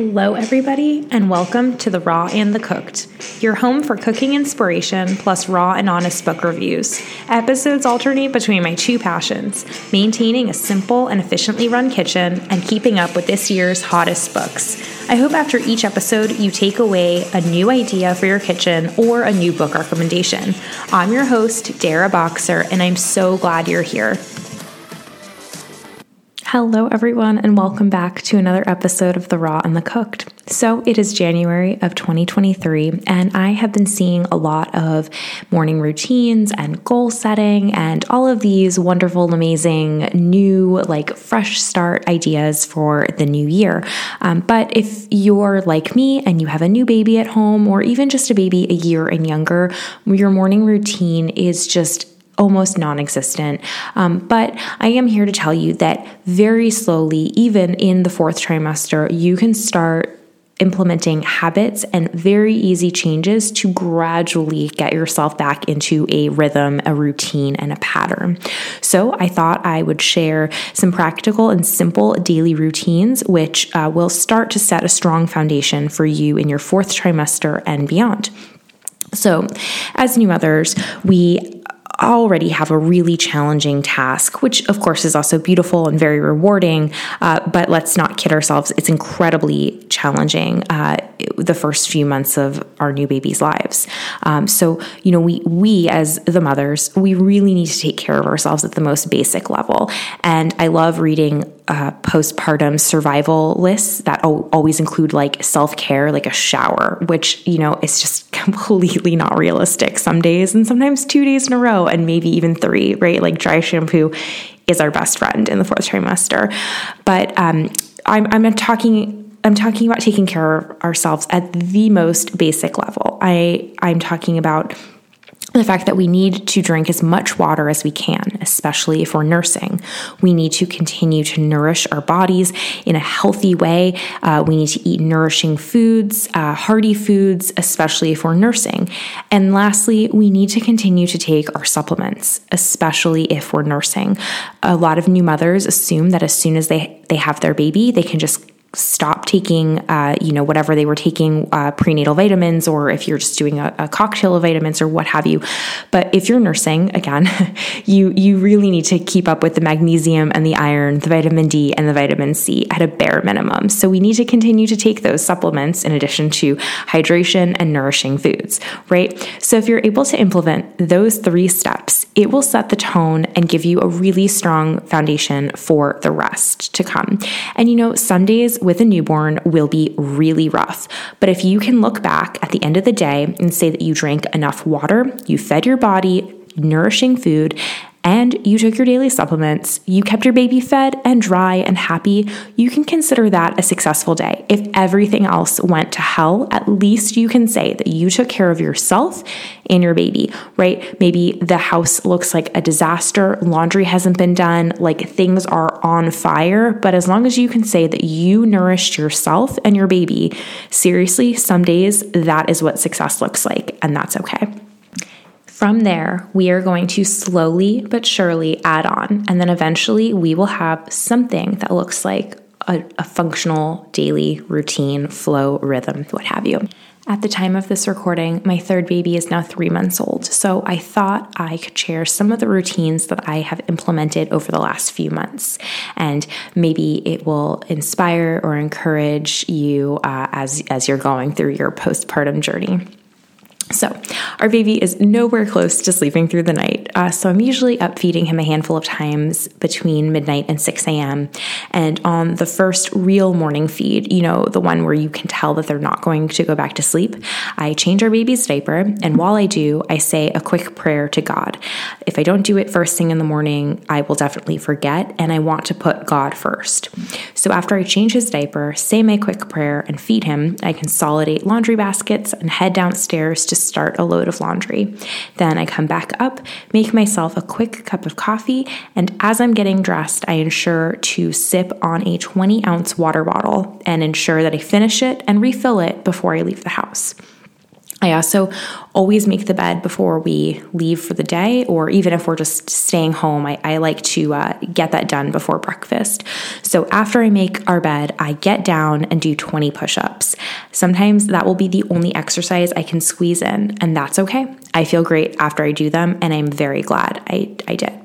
Hello, everybody, and welcome to The Raw and the Cooked, your home for cooking inspiration plus raw and honest book reviews. Episodes alternate between my two passions maintaining a simple and efficiently run kitchen and keeping up with this year's hottest books. I hope after each episode you take away a new idea for your kitchen or a new book recommendation. I'm your host, Dara Boxer, and I'm so glad you're here. Hello, everyone, and welcome back to another episode of The Raw and the Cooked. So, it is January of 2023, and I have been seeing a lot of morning routines and goal setting and all of these wonderful, amazing, new, like fresh start ideas for the new year. Um, but if you're like me and you have a new baby at home, or even just a baby a year and younger, your morning routine is just almost non existent. Um, but I am here to tell you that very slowly, even in the fourth trimester, you can start implementing habits and very easy changes to gradually get yourself back into a rhythm, a routine, and a pattern. So, I thought I would share some practical and simple daily routines, which uh, will start to set a strong foundation for you in your fourth trimester and beyond. So, as new mothers, we already have a really challenging task, which of course is also beautiful and very rewarding. Uh, but let's not kid ourselves, it's incredibly challenging uh, the first few months of our new baby's lives. Um, so, you know, we, we as the mothers, we really need to take care of ourselves at the most basic level. And I love reading uh, postpartum survival lists that always include like self care, like a shower, which, you know, is just completely not realistic some days and sometimes two days in a row and maybe even three, right? Like dry shampoo is our best friend in the fourth trimester. But um, I'm, I'm talking I'm talking about taking care of ourselves at the most basic level. I I'm talking about the fact that we need to drink as much water as we can, especially if we're nursing. We need to continue to nourish our bodies in a healthy way. Uh, we need to eat nourishing foods, uh, hearty foods, especially if we're nursing. And lastly, we need to continue to take our supplements, especially if we're nursing. A lot of new mothers assume that as soon as they, they have their baby, they can just stop taking, uh, you know, whatever they were taking, uh, prenatal vitamins, or if you're just doing a, a, cocktail of vitamins or what have you. But if you're nursing, again, you you really need to keep up with the magnesium and the iron, the vitamin D and the vitamin C at a bare minimum. So we need to continue to take those supplements in addition to hydration and nourishing foods, right? So if you're able to implement those three steps, it will set the tone and give you a really strong foundation for the rest to come. And you know, some days with a newborn will be really rough. But if you can look back at the end of the day and say that you drank enough water, you fed your body nourishing food, and you took your daily supplements, you kept your baby fed and dry and happy, you can consider that a successful day. If everything else went to hell, at least you can say that you took care of yourself and your baby, right? Maybe the house looks like a disaster, laundry hasn't been done, like things are on fire, but as long as you can say that you nourished yourself and your baby, seriously, some days that is what success looks like, and that's okay. From there, we are going to slowly but surely add on, and then eventually we will have something that looks like a, a, functional daily routine, flow, rhythm, what have you. At the time of this recording, my third baby is now three months old, so I thought I could share some of the routines that I have implemented over the last few months, and maybe it will inspire or encourage you uh, as as you're going through your postpartum journey. So, our baby is nowhere close to sleeping through the night. Uh, so, I'm usually up feeding him a handful of times between midnight and 6 a.m. And on the first real morning feed, you know, the one where you can tell that they're not going to go back to sleep, I change our baby's diaper. And while I do, I say a quick prayer to God. If I don't do it first thing in the morning, I will definitely forget. And I want to put God first. So, after I change his diaper, say my quick prayer, and feed him, I consolidate laundry baskets and head downstairs to start a load of laundry. Then I come back up, make myself a quick cup of coffee, and as I'm getting dressed, I ensure to sip on a 20 ounce water bottle and ensure that I finish it and refill it before I leave the house. I also always make the bed before we leave for the day, or even if we're just staying home, I, I like to uh, get that done before breakfast. So after I make our bed, I get down and do 20 push ups. Sometimes that will be the only exercise I can squeeze in, and that's okay. I feel great after I do them, and I'm very glad I, I did.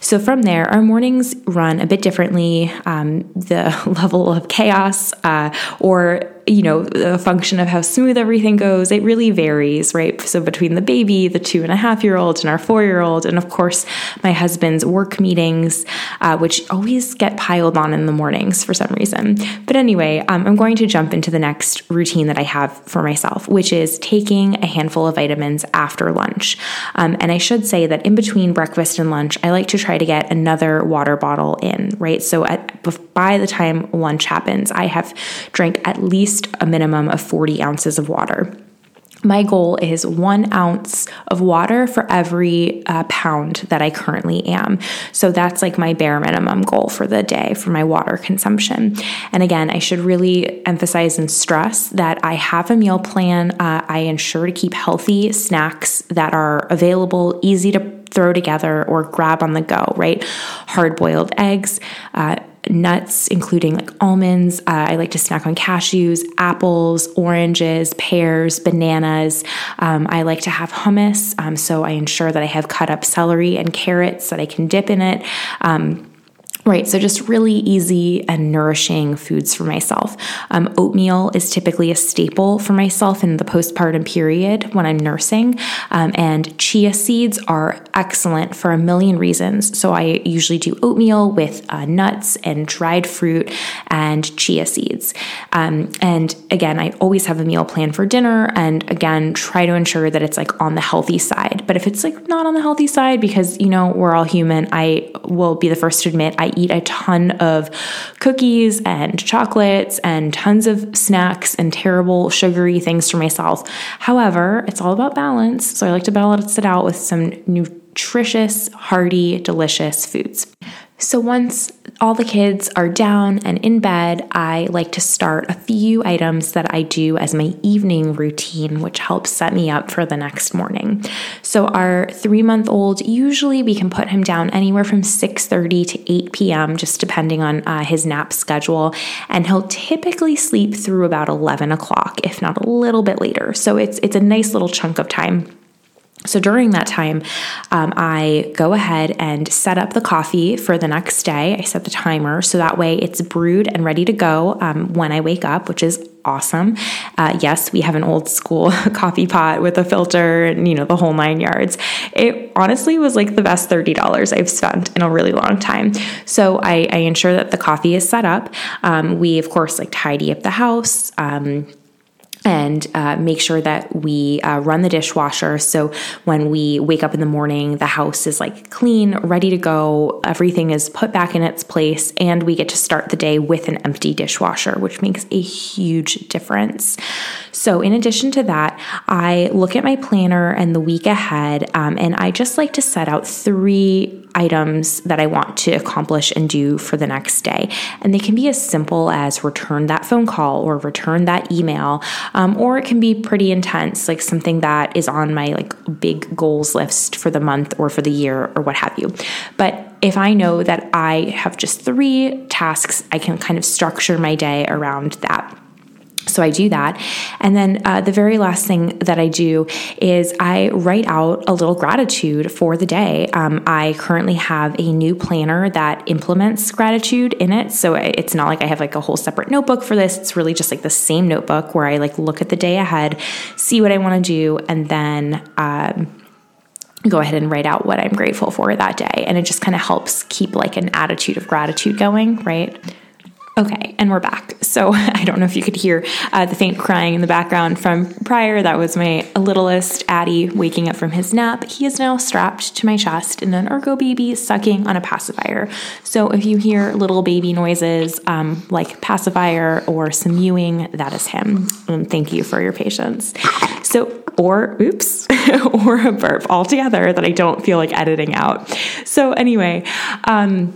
So from there, our mornings run a bit differently. Um, the level of chaos uh, or you know, a function of how smooth everything goes. It really varies, right? So between the baby, the two and a half year old, and our four year old, and of course, my husband's work meetings, uh, which always get piled on in the mornings for some reason. But anyway, um, I'm going to jump into the next routine that I have for myself, which is taking a handful of vitamins after lunch. Um, and I should say that in between breakfast and lunch, I like to try to get another water bottle in, right? So at, by the time lunch happens, I have drank at least least a minimum of 40 ounces of water. My goal is one ounce of water for every uh, pound that I currently am. So that's like my bare minimum goal for the day for my water consumption. And again, I should really emphasize and stress that I have a meal plan. Uh, I ensure to keep healthy snacks that are available, easy to throw together or grab on the go, right? Hard boiled eggs. Uh, nuts, including like almonds. Uh, I like to snack on cashews, apples, oranges, pears, bananas. Um, I like to have hummus, um, so I ensure that I have cut up celery and carrots that I can dip in it. Um, Right, so just really easy and nourishing foods for myself. Um, oatmeal is typically a staple for myself in the postpartum period when I'm nursing, um, and chia seeds are excellent for a million reasons. So I usually do oatmeal with uh, nuts and dried fruit and chia seeds. Um, and again, I always have a meal plan for dinner, and again, try to ensure that it's like on the healthy side. But if it's like not on the healthy side, because you know we're all human, I will be the first to admit I eat a ton of cookies and chocolates and tons of snacks and terrible sugary things for myself. However, it's all about balance. So I like to balance it out with some nutritious, hearty, delicious foods. So once all the kids are down and in bed, I like to start a few items that I do as my evening routine, which helps set me up for the next morning. So our three month old, usually we can put him down anywhere from 6:30 to 8 p.m., just depending on uh, his nap schedule, and he'll typically sleep through about 11 o'clock, if not a little bit later. So it's it's a nice little chunk of time so during that time, um, I go ahead and set up the coffee for the next day. I set the timer so that way it's brewed and ready to go um, when I wake up, which is awesome. Uh, yes, we have an old school coffee pot with a filter and you know the whole nine yards. It honestly was like the best thirty dollars I've spent in a really long time. So I, I ensure that the coffee is set up. Um, we of course like tidy up the house. Um, and uh, make sure that we uh, run the dishwasher. So when we wake up in the morning, the house is like clean, ready to go. Everything is put back in its place, and we get to start the day with an empty dishwasher, which makes a huge difference. So, in addition to that, I look at my planner and the week ahead, um, and I just like to set out three items that I want to accomplish and do for the next day. And they can be as simple as return that phone call or return that email, um, or it can be pretty intense, like something that is on my like big goals list for the month or for the year or what have you. But if I know that I have just three tasks, I can kind of structure my day around that. So I do that. And then uh, the very last thing that I do is I write out a little gratitude for the day. Um, I currently have a new planner that implements gratitude in it. So it's not like I have like a whole separate notebook for this. It's really just like the same notebook where I like look at the day ahead, see what I want to do, and then, um, go ahead and write out what I'm grateful for that day. And it just kind of helps keep like an attitude of gratitude going, right? Okay, and we're back. So I don't know if you could hear uh, the faint crying in the background from prior. That was my littlest Addie waking up from his nap. He is now strapped to my chest in an Ergobaby sucking on a pacifier. So if you hear little baby noises um, like pacifier or some mewing, that is him. And thank you for your patience. So, or oops, or a burp altogether that I don't feel like editing out. So anyway, um,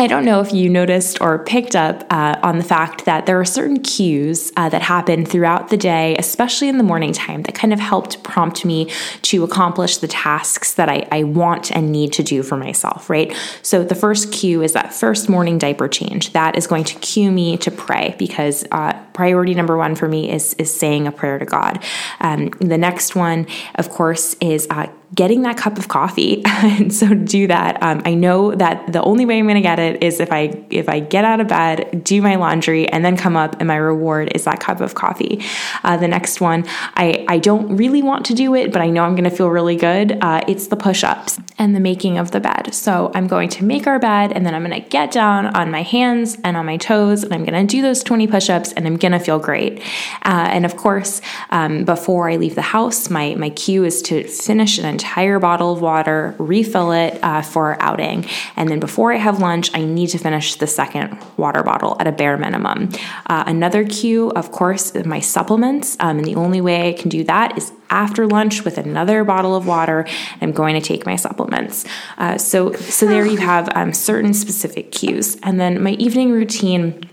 I don't know if you noticed or picked up uh, on the fact that there are certain cues uh, that happen throughout the day, especially in the morning time, that kind of helped prompt me to accomplish the tasks that I, I want and need to do for myself, right? So the first cue is that first morning diaper change. That is going to cue me to pray because uh, priority number one for me is, is saying a prayer to God. Um, the next one, of course, is uh, getting that cup of coffee. and so do that, um, I know that the only way I'm going to get it is if I if I get out of bed, do my laundry, and then come up, and my reward is that cup of coffee. Uh, the next one, I I don't really want to do it, but I know I'm going to feel really good. Uh, it's the push-ups and the making of the bed. So I'm going to make our bed, and then I'm going to get down on my hands and on my toes, and I'm going to do those 20 push-ups, and I'm going to feel great. Uh, and of course, um, before I leave the house, my my cue is to finish an entire bottle of water, refill it uh, for outing. And then before I have lunch, I need to finish the second water bottle at a bare minimum. Uh, another cue, of course, is my supplements. Um, and the only way I can do that is after lunch with another bottle of water. I'm going to take my supplements. Uh, so, so there you have um, certain specific cues. And then my evening routine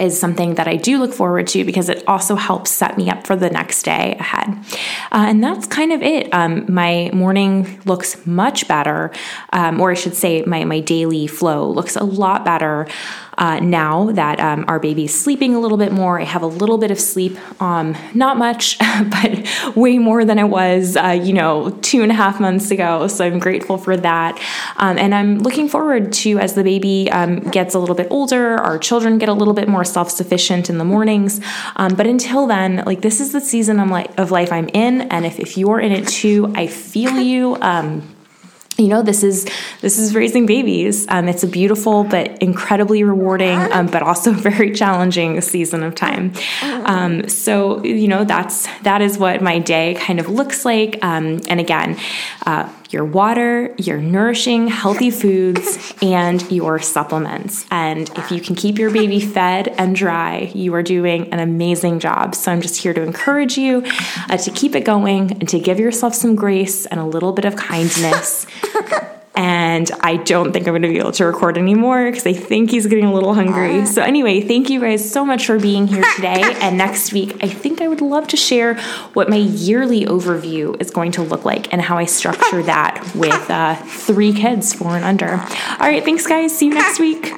is something that I do look forward to because it also helps set me up for the next day ahead. Uh, and that's kind of it. Um, my morning looks much better, um, or I should say, my, my daily flow looks a lot better uh, now that um, our baby's sleeping a little bit more. I have a little bit of sleep, um, not much, but way more than it was, uh, you know, two and a half months ago. So I'm grateful for that. Um, and I'm looking forward to as the baby um, gets a little bit older, our children get a little bit more self sufficient in the mornings. Um, but until then, like this is the season of life I'm in. And if, if you're in it too, I feel you. You know this is this is raising babies um, it's a beautiful but incredibly rewarding um, but also very challenging season of time um, so you know that's that is what my day kind of looks like um, and again uh, your water, your nourishing, healthy foods, and your supplements. And if you can keep your baby fed and dry, you are doing an amazing job. So I'm just here to encourage you uh, to keep it going and to give yourself some grace and a little bit of kindness. and I don't think I'm going to be able to record anymore because I think he's getting a little hungry. So, anyway, thank you guys so much for being here today. and next week, I think I would love to share what my yearly overview is going to look like and how I structure that with uh, three kids, four and under. All right, thanks, guys. See you next week.